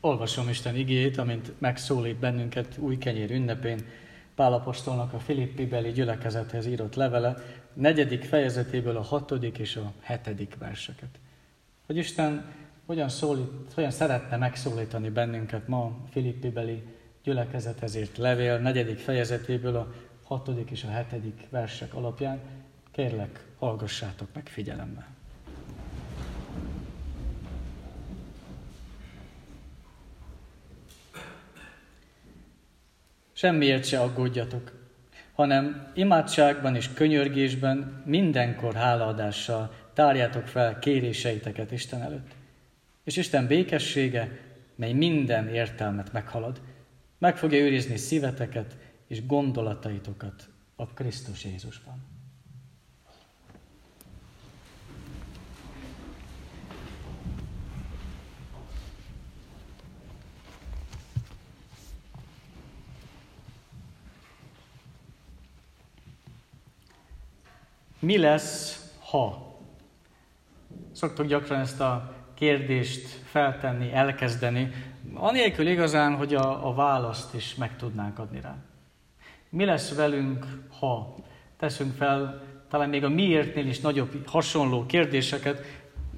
Olvasom Isten igét, amint megszólít bennünket új kenyér ünnepén, Pálapostolnak a Filippi beli gyülekezethez írott levele, negyedik fejezetéből a hatodik és a hetedik verseket. Hogy Isten hogyan, szólít, hogyan szeretne megszólítani bennünket ma a Filippi beli gyülekezethez írt levél negyedik fejezetéből a hatodik és a hetedik versek alapján, kérlek, hallgassátok meg figyelemmel. Semmiért se aggódjatok, hanem imádságban és könyörgésben mindenkor hálaadással tárjátok fel kéréseiteket Isten előtt. És Isten békessége, mely minden értelmet meghalad, meg fogja őrizni szíveteket és gondolataitokat a Krisztus Jézusban. Mi lesz, ha? Szoktuk gyakran ezt a kérdést feltenni, elkezdeni, anélkül igazán, hogy a, a választ is meg tudnánk adni rá. Mi lesz velünk, ha teszünk fel talán még a miértnél is nagyobb hasonló kérdéseket,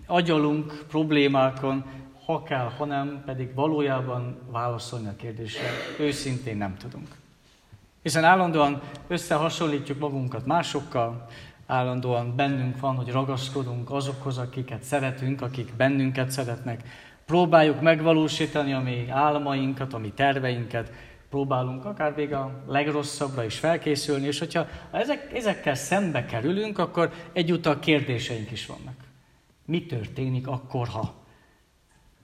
agyalunk problémákon, ha kell, ha nem, pedig valójában válaszolni a kérdésre őszintén nem tudunk. Hiszen állandóan összehasonlítjuk magunkat másokkal, állandóan bennünk van, hogy ragaszkodunk azokhoz, akiket szeretünk, akik bennünket szeretnek. Próbáljuk megvalósítani a mi álmainkat, a mi terveinket, próbálunk akár még a legrosszabbra is felkészülni, és hogyha ezek, ezekkel szembe kerülünk, akkor egyúttal kérdéseink is vannak. Mi történik akkor, ha?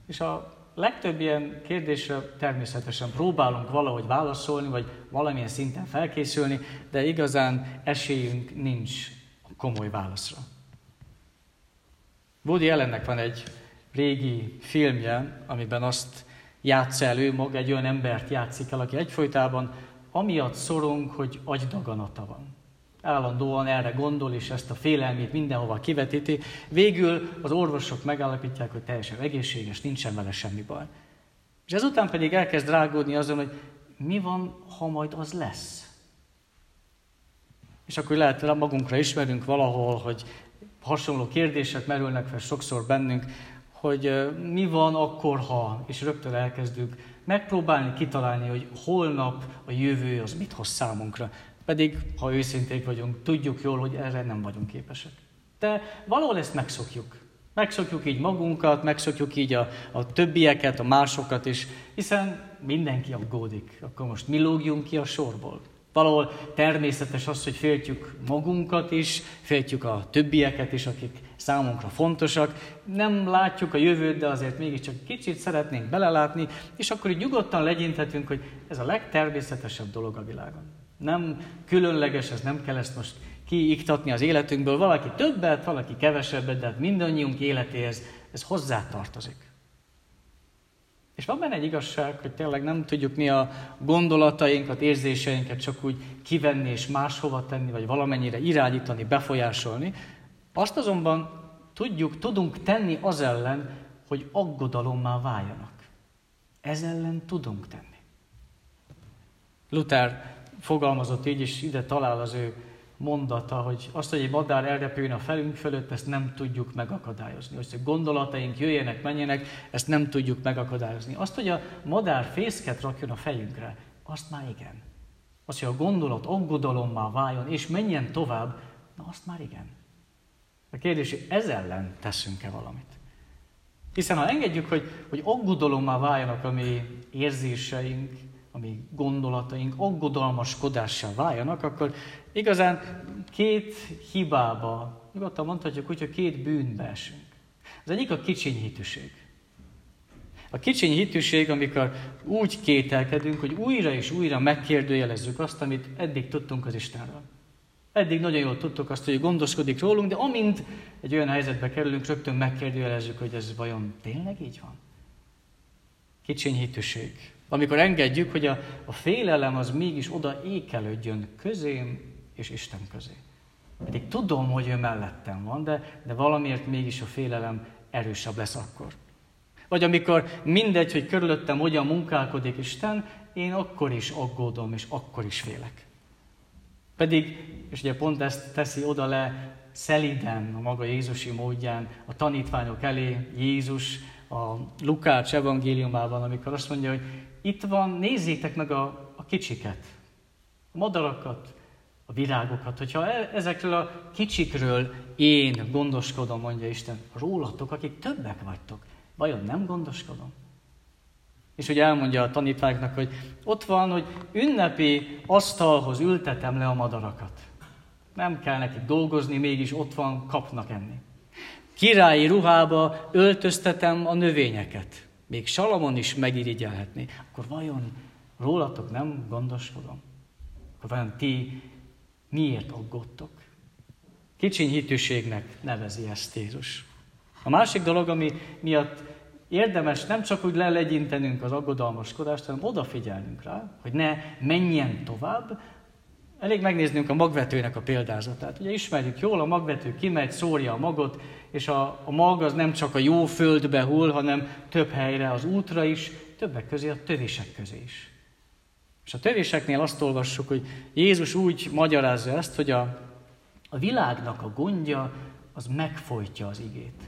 És a legtöbb ilyen kérdésre természetesen próbálunk valahogy válaszolni, vagy valamilyen szinten felkészülni, de igazán esélyünk nincs komoly válaszra. Woody Allennek van egy régi filmje, amiben azt játsz el ő maga, egy olyan embert játszik el, aki egyfolytában amiatt szorong, hogy agydaganata van. Állandóan erre gondol, és ezt a félelmét mindenhova kivetíti. Végül az orvosok megállapítják, hogy teljesen egészséges, nincsen vele semmi baj. És ezután pedig elkezd rágódni azon, hogy mi van, ha majd az lesz. És akkor lehet magunkra ismerünk valahol, hogy hasonló kérdések merülnek fel sokszor bennünk, hogy mi van akkor, ha, és rögtön elkezdünk megpróbálni kitalálni, hogy holnap a jövő az mit hoz számunkra. Pedig, ha őszinték vagyunk, tudjuk jól, hogy erre nem vagyunk képesek. De valahol ezt megszokjuk. Megszokjuk így magunkat, megszokjuk így a, a többieket, a másokat is, hiszen mindenki aggódik. Akkor most mi lógjunk ki a sorból? Valahol természetes az, hogy féltjük magunkat is, féltjük a többieket is, akik számunkra fontosak. Nem látjuk a jövőt, de azért mégiscsak kicsit szeretnénk belelátni, és akkor így nyugodtan legyinthetünk, hogy ez a legtermészetesebb dolog a világon. Nem különleges, ez nem kell ezt most kiiktatni az életünkből. Valaki többet, valaki kevesebbet, de hát mindannyiunk életéhez ez hozzátartozik. És van benne egy igazság, hogy tényleg nem tudjuk mi a gondolatainkat, érzéseinket csak úgy kivenni és máshova tenni, vagy valamennyire irányítani, befolyásolni. Azt azonban tudjuk, tudunk tenni az ellen, hogy aggodalommá váljanak. Ez ellen tudunk tenni. Luther fogalmazott így, és ide talál az ő mondata, hogy azt, hogy egy madár elrepüljön a felünk fölött, ezt nem tudjuk megakadályozni. Azt, hogy gondolataink jöjjenek, menjenek, ezt nem tudjuk megakadályozni. Azt, hogy a madár fészket rakjon a fejünkre, azt már igen. Azt, hogy a gondolat aggodalommá váljon, és menjen tovább, na azt már igen. A kérdés, hogy ez ellen teszünk-e valamit? Hiszen ha engedjük, hogy, hogy aggodalommá váljanak a mi érzéseink, a mi gondolataink aggodalmaskodássá váljanak, akkor igazán két hibába, nyugodtan mondhatjuk úgy, hogy két bűnbe esünk. Az egyik a kicsiny hitűség. A kicsiny hitűség, amikor úgy kételkedünk, hogy újra és újra megkérdőjelezzük azt, amit eddig tudtunk az Istenről. Eddig nagyon jól tudtuk azt, hogy gondoskodik rólunk, de amint egy olyan helyzetbe kerülünk, rögtön megkérdőjelezzük, hogy ez vajon tényleg így van? Kicsiny hitűség. Amikor engedjük, hogy a, a félelem az mégis oda ékelődjön közém és Isten közé. Pedig tudom, hogy ő mellettem van, de, de valamiért mégis a félelem erősebb lesz akkor. Vagy amikor mindegy, hogy körülöttem hogyan munkálkodik Isten, én akkor is aggódom, és akkor is félek. Pedig, és ugye pont ezt teszi oda le szeliden a maga Jézusi módján a tanítványok elé Jézus a Lukács evangéliumában, amikor azt mondja, hogy itt van, nézzétek meg a, a kicsiket, a madarakat, a virágokat. Hogyha e, ezekről a kicsikről én gondoskodom, mondja Isten, rólatok, akik többek vagytok, vajon nem gondoskodom? És ugye elmondja a tanítványoknak, hogy ott van, hogy ünnepi asztalhoz ültetem le a madarakat. Nem kell nekik dolgozni, mégis ott van, kapnak enni. Királyi ruhába öltöztetem a növényeket. Még Salamon is megirigyelhetné. Akkor vajon rólatok nem gondoskodom? Akkor vajon ti miért aggódtok? Kicsiny hitűségnek nevezi ezt Jézus. A másik dolog, ami miatt érdemes nem csak úgy lelegyintenünk az aggodalmaskodást, hanem odafigyelnünk rá, hogy ne menjen tovább, Elég megnéznünk a magvetőnek a példázatát. Ugye ismerjük jól, a magvető kimegy, szórja a magot, és a, a mag az nem csak a jó földbe hull, hanem több helyre, az útra is, többek közé a tövések közé is. És a tövéseknél azt olvassuk, hogy Jézus úgy magyarázza ezt, hogy a, a világnak a gondja az megfojtja az igét.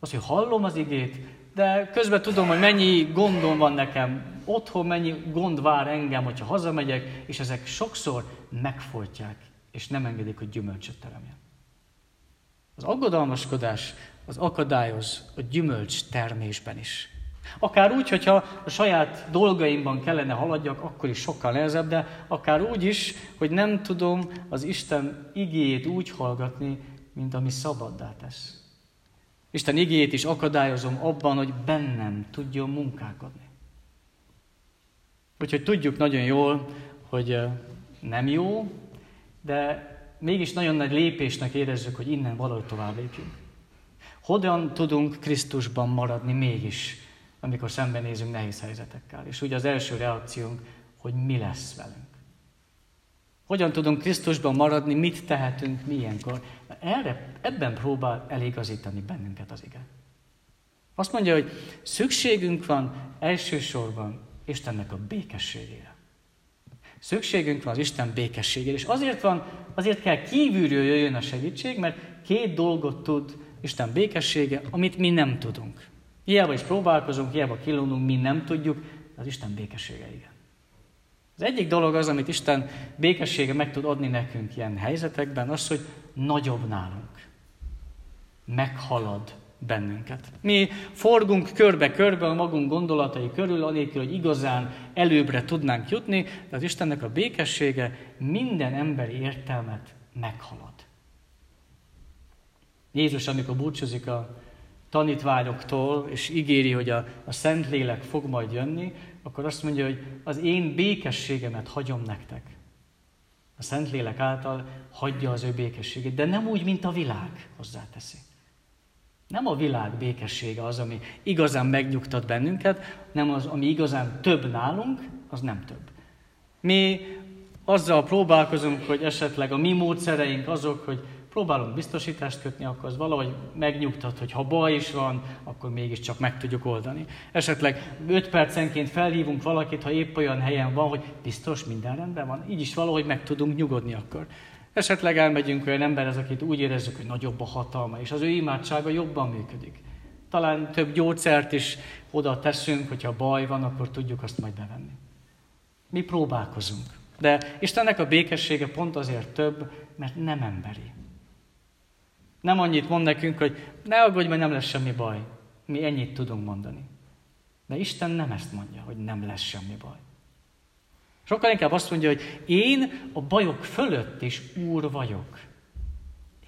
Az, hogy hallom az igét, de közben tudom, hogy mennyi gondom van nekem otthon, mennyi gond vár engem, hogyha hazamegyek, és ezek sokszor megfojtják, és nem engedik, hogy gyümölcsöt teremjen. Az aggodalmaskodás az akadályoz a gyümölcs termésben is. Akár úgy, hogyha a saját dolgaimban kellene haladjak, akkor is sokkal nehezebb, de akár úgy is, hogy nem tudom az Isten igéjét úgy hallgatni, mint ami szabaddá tesz. Isten igéjét is akadályozom abban, hogy bennem tudjon munkálkodni. Úgyhogy tudjuk nagyon jól, hogy nem jó, de mégis nagyon nagy lépésnek érezzük, hogy innen valahogy tovább lépjünk. Hogyan tudunk Krisztusban maradni mégis, amikor szembenézünk nehéz helyzetekkel? És ugye az első reakciónk, hogy mi lesz velünk. Hogyan tudunk Krisztusban maradni, mit tehetünk milyenkor? Erre, ebben próbál eligazítani bennünket az ige. Azt mondja, hogy szükségünk van elsősorban Istennek a békességére. Szükségünk van az Isten békességére, és azért van, azért kell kívülről jöjjön a segítség, mert két dolgot tud Isten békessége, amit mi nem tudunk. Hiába is próbálkozunk, hiába kilónunk, mi nem tudjuk, az Isten békessége igen. Az egyik dolog az, amit Isten békessége meg tud adni nekünk ilyen helyzetekben, az, hogy nagyobb nálunk. Meghalad bennünket. Mi forgunk körbe-körbe a magunk gondolatai körül, anélkül, hogy igazán előbbre tudnánk jutni, de az Istennek a békessége minden emberi értelmet meghalad. Jézus, amikor búcsúzik a tanítványoktól, és ígéri, hogy a, a Szentlélek fog majd jönni, akkor azt mondja, hogy az én békességemet hagyom nektek. A Szentlélek által hagyja az ő békességét, de nem úgy, mint a világ, hozzáteszi. Nem a világ békessége az, ami igazán megnyugtat bennünket, nem az, ami igazán több nálunk, az nem több. Mi azzal próbálkozunk, hogy esetleg a mi módszereink azok, hogy próbálunk biztosítást kötni, akkor az valahogy megnyugtat, hogy ha baj is van, akkor mégiscsak meg tudjuk oldani. Esetleg 5 percenként felhívunk valakit, ha épp olyan helyen van, hogy biztos minden rendben van, így is valahogy meg tudunk nyugodni akkor. Esetleg elmegyünk olyan emberhez, akit úgy érezzük, hogy nagyobb a hatalma, és az ő imádsága jobban működik. Talán több gyógyszert is oda teszünk, hogyha baj van, akkor tudjuk azt majd bevenni. Mi próbálkozunk. De Istennek a békessége pont azért több, mert nem emberi. Nem annyit mond nekünk, hogy ne aggódj, mert nem lesz semmi baj. Mi ennyit tudunk mondani. De Isten nem ezt mondja, hogy nem lesz semmi baj. Sokkal inkább azt mondja, hogy én a bajok fölött is úr vagyok.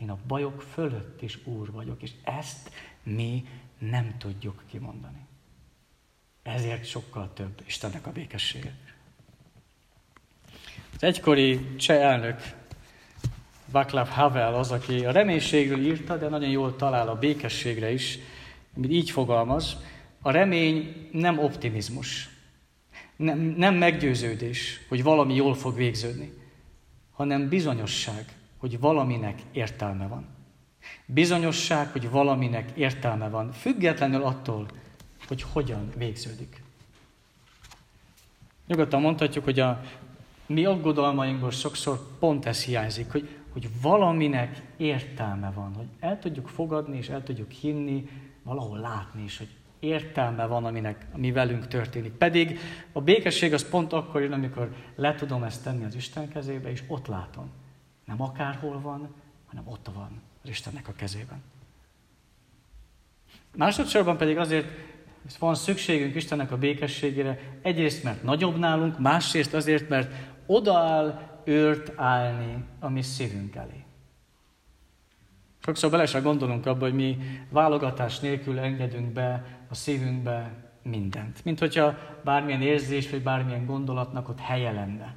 Én a bajok fölött is úr vagyok, és ezt mi nem tudjuk kimondani. Ezért sokkal több Istennek a békessége. Az egykori cseh elnök Václav Havel az, aki a reménységről írta, de nagyon jól talál a békességre is, amit így fogalmaz, a remény nem optimizmus, nem, nem meggyőződés, hogy valami jól fog végződni, hanem bizonyosság, hogy valaminek értelme van. Bizonyosság, hogy valaminek értelme van, függetlenül attól, hogy hogyan végződik. Nyugodtan mondhatjuk, hogy a mi aggodalmainkból sokszor pont ez hiányzik, hogy, hogy valaminek értelme van, hogy el tudjuk fogadni és el tudjuk hinni, valahol látni is, hogy értelme van, aminek, ami velünk történik. Pedig a békesség az pont akkor jön, amikor le tudom ezt tenni az Isten kezébe, és ott látom. Nem akárhol van, hanem ott van az Istennek a kezében. Másodszorban pedig azért van szükségünk Istennek a békességére, egyrészt mert nagyobb nálunk, másrészt azért, mert odaáll őrt állni a mi szívünk elé. Sokszor bele se gondolunk abba, hogy mi válogatás nélkül engedünk be a szívünkbe mindent. Mint hogyha bármilyen érzés, vagy bármilyen gondolatnak ott helye lenne.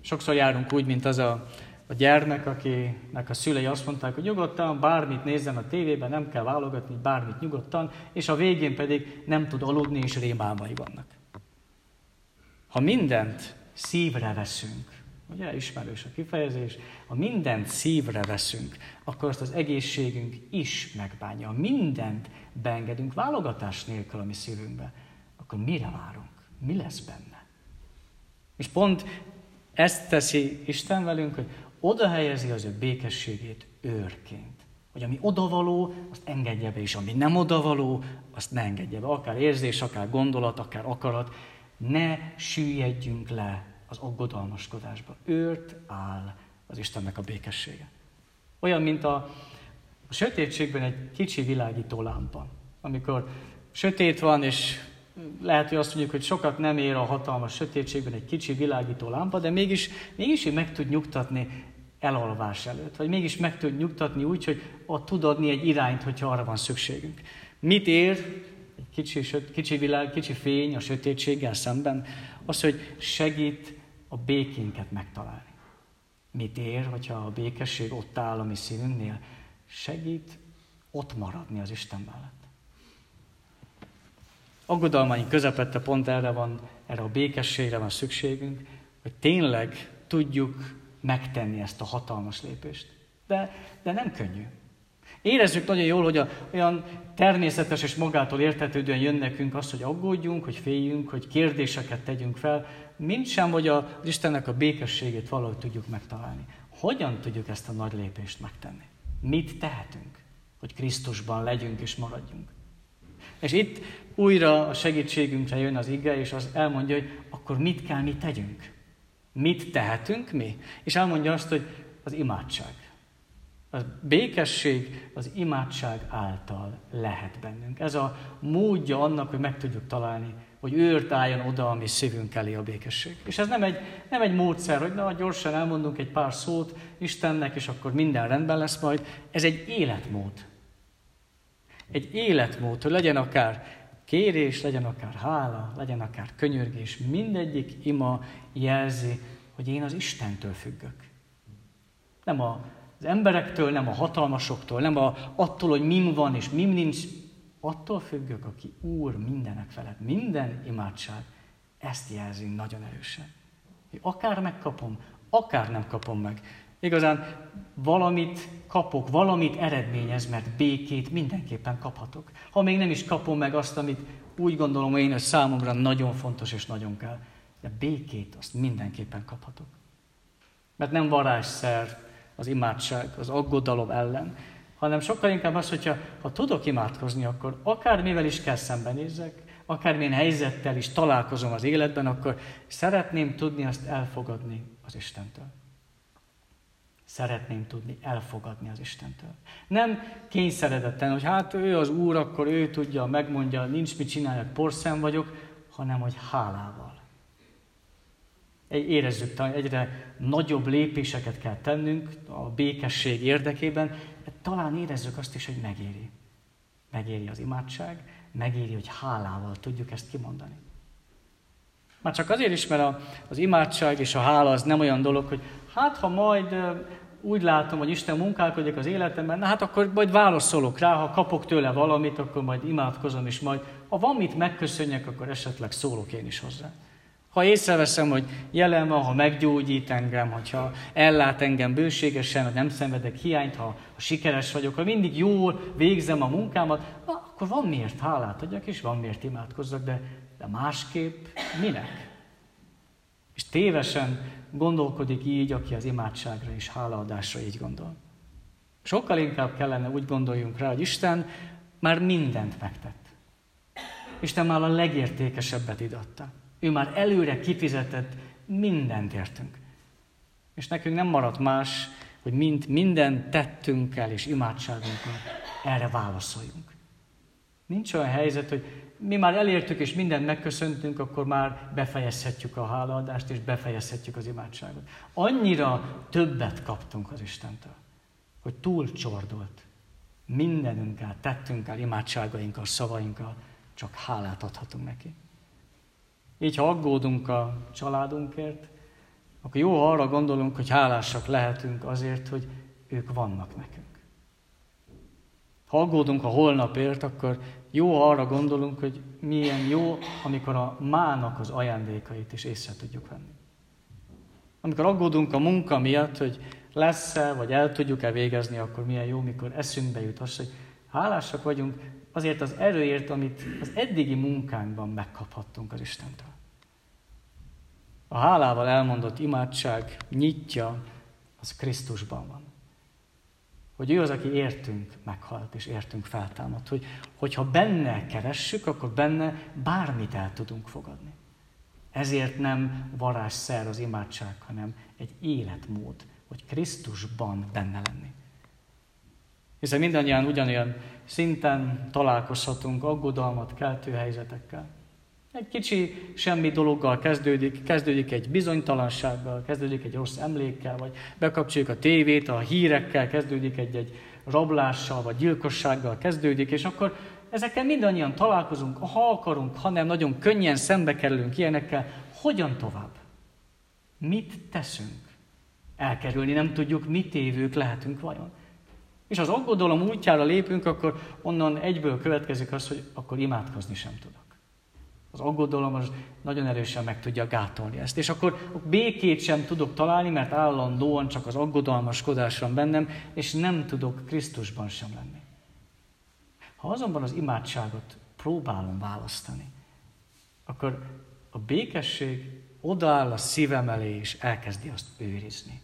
Sokszor járunk úgy, mint az a, a gyermek, akinek a szülei azt mondták, hogy nyugodtan bármit nézzen a tévében, nem kell válogatni, bármit nyugodtan, és a végén pedig nem tud aludni, és rémálmai vannak. Ha mindent szívre veszünk, ugye ismerős a kifejezés, ha mindent szívre veszünk, akkor azt az egészségünk is megbánja. Ha mindent beengedünk válogatás nélkül a mi szívünkbe, akkor mire várunk? Mi lesz benne? És pont ezt teszi Isten velünk, hogy oda helyezi az ő békességét őrként. Hogy ami odavaló, azt engedje be, és ami nem odavaló, azt ne engedje be. Akár érzés, akár gondolat, akár akarat. Ne süllyedjünk le az aggodalmaskodásba. Őrt áll az Istennek a békessége. Olyan, mint a, a sötétségben egy kicsi világító lámpa. Amikor sötét van, és lehet, hogy azt mondjuk, hogy sokat nem ér a hatalmas sötétségben egy kicsi világító lámpa, de mégis, mégis meg tud nyugtatni elalvás előtt, vagy mégis meg tud nyugtatni úgy, hogy ott tud adni egy irányt, hogyha arra van szükségünk. Mit ér egy kicsi, kicsi világ, kicsi fény a sötétséggel szemben? Az, hogy segít a békénket megtalálni. Mit ér, hogyha a békesség ott áll a mi szívünknél? Segít ott maradni az Isten mellett. Aggodalmaink közepette pont erre van, erre a békességre van szükségünk, hogy tényleg tudjuk megtenni ezt a hatalmas lépést. De, de nem könnyű. Érezzük nagyon jól, hogy a, olyan természetes és magától értetődően jön nekünk az, hogy aggódjunk, hogy féljünk, hogy kérdéseket tegyünk fel, mint sem, hogy az Istennek a békességét valahogy tudjuk megtalálni. Hogyan tudjuk ezt a nagy lépést megtenni? Mit tehetünk, hogy Krisztusban legyünk és maradjunk? És itt újra a segítségünkre jön az ige, és az elmondja, hogy akkor mit kell mi tegyünk? Mit tehetünk mi? És elmondja azt, hogy az imádság. A békesség az imádság által lehet bennünk. Ez a módja annak, hogy meg tudjuk találni, hogy őrt álljon oda a mi szívünk elé a békesség. És ez nem egy, nem egy módszer, hogy na, gyorsan elmondunk egy pár szót Istennek, és akkor minden rendben lesz majd. Ez egy életmód. Egy életmód, hogy legyen akár kérés, legyen akár hála, legyen akár könyörgés, mindegyik ima jelzi, hogy én az Istentől függök. Nem a, az emberektől, nem a hatalmasoktól, nem a, attól, hogy mim van és mim nincs, attól függök, aki Úr mindenek felett. Minden imádság ezt jelzi nagyon erősen. Hogy akár megkapom, akár nem kapom meg. Igazán valamit kapok, valamit eredményez, mert békét mindenképpen kaphatok. Ha még nem is kapom meg azt, amit úgy gondolom én, hogy számomra nagyon fontos és nagyon kell, de békét azt mindenképpen kaphatok. Mert nem varázsszer az imádság, az aggodalom ellen, hanem sokkal inkább az, hogyha ha tudok imádkozni, akkor akármivel is kell szembenézzek, akármilyen helyzettel is találkozom az életben, akkor szeretném tudni azt elfogadni az Istentől. Szeretném tudni elfogadni az Istentől. Nem kényszeredetten, hogy hát ő az Úr, akkor ő tudja, megmondja, nincs mit csinálni, porszem vagyok, hanem hogy hálával. Érezzük, hogy egyre nagyobb lépéseket kell tennünk a békesség érdekében, de talán érezzük azt is, hogy megéri. Megéri az imádság, megéri, hogy hálával tudjuk ezt kimondani. Már csak azért is, mert az imádság és a hála az nem olyan dolog, hogy hát ha majd úgy látom, hogy Isten munkálkodik az életemben, na hát akkor majd válaszolok rá, ha kapok tőle valamit, akkor majd imádkozom, és majd ha van mit megköszönjek, akkor esetleg szólok én is hozzá. Ha észreveszem, hogy jelen van, ha meggyógyít engem, hogyha ellát engem bőségesen, hogy nem szenvedek hiányt, ha, ha sikeres vagyok, ha mindig jól végzem a munkámat, akkor akkor van miért hálát adjak, és van miért imádkozzak, de, de másképp minek? És tévesen gondolkodik így, aki az imádságra és hálaadásra így gondol. Sokkal inkább kellene úgy gondoljunk rá, hogy Isten már mindent megtett. Isten már a legértékesebbet idatta. Ő már előre kifizetett mindent értünk. És nekünk nem maradt más, hogy mind, minden tettünkkel és imádságunkkal erre válaszoljunk. Nincs olyan helyzet, hogy mi már elértük és mindent megköszöntünk, akkor már befejezhetjük a hálaadást és befejezhetjük az imádságot. Annyira többet kaptunk az Istentől, hogy túl csordolt. Mindenünkkel, tettünkkel, imádságainkkal, szavainkkal csak hálát adhatunk neki. Így, ha aggódunk a családunkért, akkor jó, arra gondolunk, hogy hálásak lehetünk azért, hogy ők vannak nekünk. Ha aggódunk a holnapért, akkor jó, arra gondolunk, hogy milyen jó, amikor a mának az ajándékait is észre tudjuk venni. Amikor aggódunk a munka miatt, hogy lesz-e, vagy el tudjuk-e végezni, akkor milyen jó, mikor eszünkbe jut az, hogy hálásak vagyunk azért az erőért, amit az eddigi munkánkban megkaphattunk az Istentől. A hálával elmondott imádság nyitja, az Krisztusban van. Hogy ő az, aki értünk meghalt, és értünk feltámad. Hogy, hogyha benne keressük, akkor benne bármit el tudunk fogadni. Ezért nem varázsszer az imádság, hanem egy életmód, hogy Krisztusban benne lenni. Hiszen mindannyian ugyanolyan szinten találkozhatunk aggodalmat keltő helyzetekkel. Egy kicsi semmi dologgal kezdődik, kezdődik egy bizonytalansággal, kezdődik egy rossz emlékkel, vagy bekapcsoljuk a tévét, a hírekkel, kezdődik egy-egy rablással, vagy gyilkossággal kezdődik, és akkor ezekkel mindannyian találkozunk, ha akarunk, hanem nagyon könnyen szembe kerülünk ilyenekkel, hogyan tovább? Mit teszünk? Elkerülni nem tudjuk, mit évők lehetünk vajon. És az aggodalom útjára lépünk, akkor onnan egyből következik az, hogy akkor imádkozni sem tudok. Az aggodalom az nagyon erősen meg tudja gátolni ezt. És akkor békét sem tudok találni, mert állandóan csak az aggodalmaskodás van bennem, és nem tudok Krisztusban sem lenni. Ha azonban az imádságot próbálom választani, akkor a békesség odaáll a szívem elé, és elkezdi azt őrizni.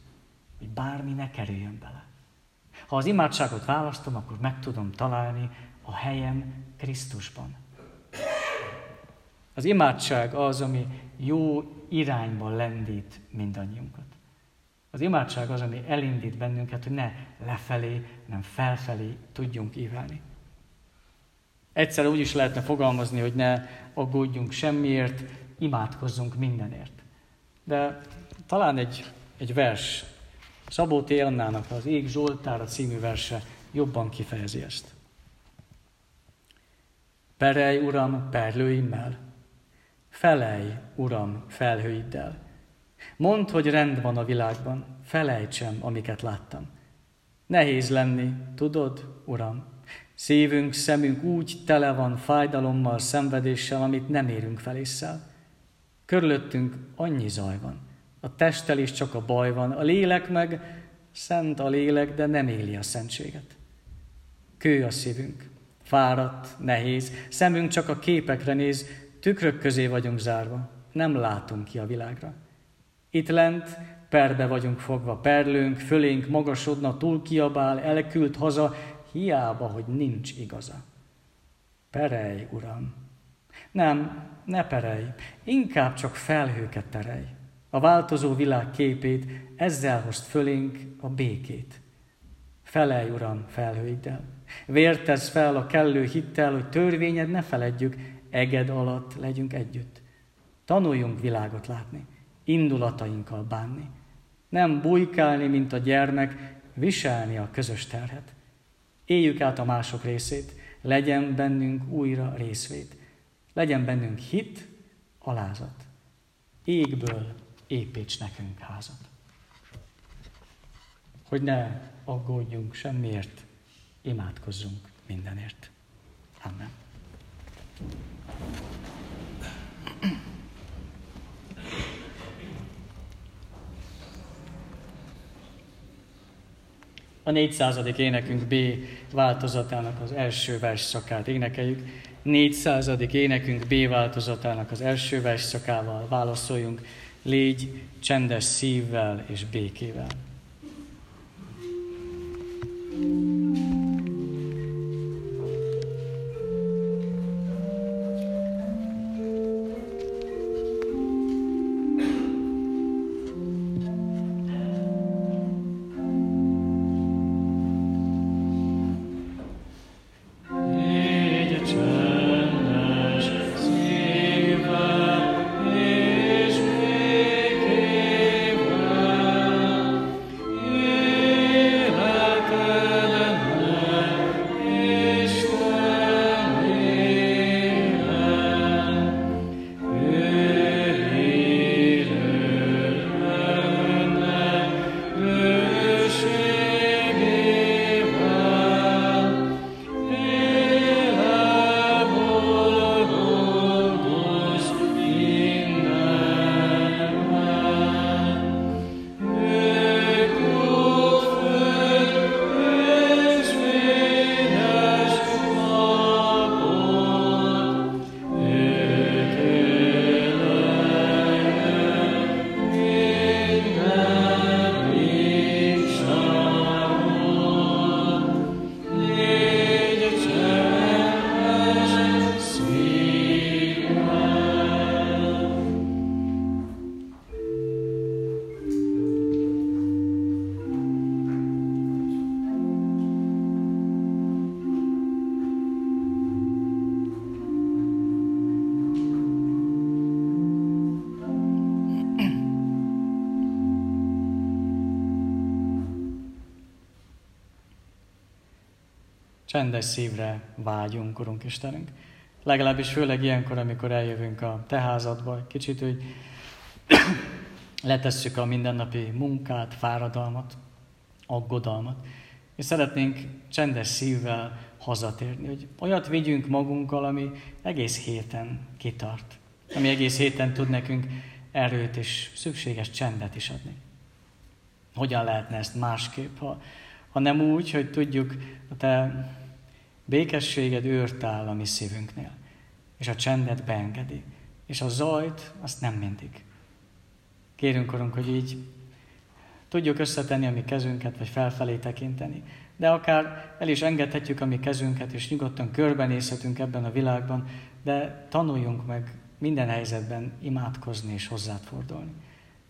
Hogy bármi ne kerüljön bele. Ha az imádságot választom, akkor meg tudom találni a helyem Krisztusban. Az imádság az, ami jó irányba lendít mindannyiunkat. Az imádság az, ami elindít bennünket, hogy ne lefelé, nem felfelé tudjunk ívelni. Egyszer úgy is lehetne fogalmazni, hogy ne aggódjunk semmiért, imádkozzunk mindenért. De talán egy, egy vers, Szabó T. Annának az Ég Zsoltára című verse jobban kifejezi ezt. Perej, Uram, perlőimmel, Felej, Uram, felhőiddel. Mondd, hogy rend van a világban, felejtsem, amiket láttam. Nehéz lenni, tudod, Uram? Szívünk, szemünk úgy tele van fájdalommal, szenvedéssel, amit nem érünk fel észszel. Körülöttünk annyi zaj van. A testtel is csak a baj van, a lélek meg szent a lélek, de nem éli a szentséget. Kő a szívünk, fáradt, nehéz, szemünk csak a képekre néz, Tükrök közé vagyunk zárva, nem látunk ki a világra. Itt lent perbe vagyunk fogva, perlőnk, fölénk magasodna, túl kiabál, elküld haza, hiába, hogy nincs igaza. Perej, Uram! Nem, ne perej, inkább csak felhőket terej. A változó világ képét, ezzel hozd fölénk a békét. Felej, Uram, felhőiddel. Vértez fel a kellő hittel, hogy törvényed ne feledjük, eged alatt legyünk együtt. Tanuljunk világot látni, indulatainkkal bánni. Nem bujkálni, mint a gyermek, viselni a közös terhet. Éljük át a mások részét, legyen bennünk újra részvét. Legyen bennünk hit, alázat. Égből építs nekünk házat. Hogy ne aggódjunk semmiért, imádkozzunk mindenért. Amen. a 400. énekünk B változatának az első versszakát énekeljük. 400. énekünk B változatának az első versszakával válaszoljunk. Légy csendes szívvel és békével. Csendes szívre vágyunk, Urunk Istenünk. Legalábbis főleg ilyenkor, amikor eljövünk a te házadba, kicsit, hogy letesszük a mindennapi munkát, fáradalmat, aggodalmat, és szeretnénk csendes szívvel hazatérni, hogy olyat vigyünk magunkkal, ami egész héten kitart, ami egész héten tud nekünk erőt és szükséges csendet is adni. Hogyan lehetne ezt másképp, ha, ha nem úgy, hogy tudjuk a te Békességed őrt áll a mi szívünknél, és a csendet beengedi, és a zajt azt nem mindig. Kérünk, Urunk, hogy így tudjuk összetenni a mi kezünket, vagy felfelé tekinteni, de akár el is engedhetjük a mi kezünket, és nyugodtan körbenézhetünk ebben a világban, de tanuljunk meg minden helyzetben imádkozni és hozzád fordulni.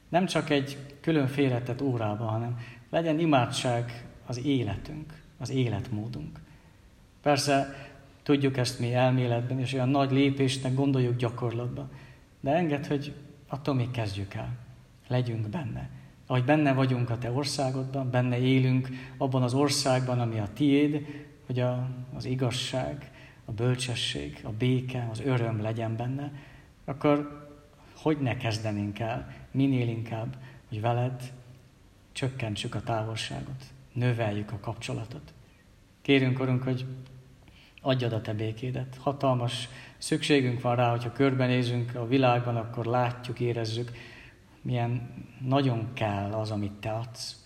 Nem csak egy külön félretett órában, hanem legyen imádság az életünk, az életmódunk. Persze tudjuk ezt mi elméletben, és olyan nagy lépésnek gondoljuk gyakorlatban. De enged, hogy attól még kezdjük el. Legyünk benne. Ahogy benne vagyunk a te országodban, benne élünk abban az országban, ami a tiéd, hogy a, az igazság, a bölcsesség, a béke, az öröm legyen benne, akkor hogy ne kezdenénk el minél inkább, hogy veled csökkentsük a távolságot, növeljük a kapcsolatot. Kérünk, Urunk, hogy adjad a te békédet. Hatalmas szükségünk van rá, hogyha körbenézünk a világban, akkor látjuk, érezzük, milyen nagyon kell az, amit te adsz.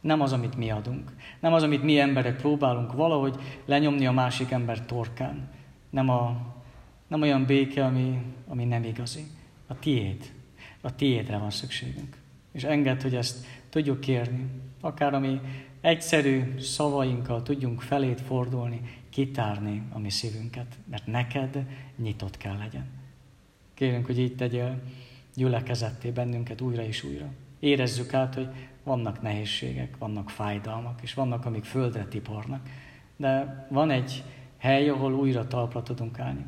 Nem az, amit mi adunk. Nem az, amit mi emberek próbálunk valahogy lenyomni a másik ember torkán. Nem, a, nem olyan béke, ami, ami nem igazi. A tiéd. A tiédre van szükségünk. És enged, hogy ezt tudjuk kérni. Akár ami egyszerű szavainkkal tudjunk felét fordulni, kitárni a mi szívünket, mert neked nyitott kell legyen. Kérünk, hogy így tegyél gyülekezetté bennünket újra és újra. Érezzük át, hogy vannak nehézségek, vannak fájdalmak, és vannak, amik földre tipornak, de van egy hely, ahol újra talpra tudunk állni.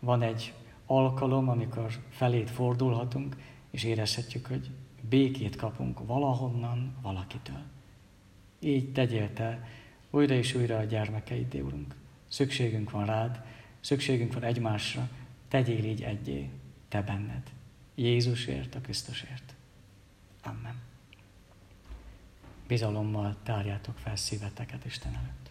Van egy alkalom, amikor felét fordulhatunk, és érezhetjük, hogy békét kapunk valahonnan, valakitől. Így tegyél te újra és újra a gyermekeid, Úrunk. Szükségünk van rád, szükségünk van egymásra, tegyél így egyé, te benned. Jézusért, a Krisztusért. Amen. Bizalommal tárjátok fel szíveteket Isten előtt.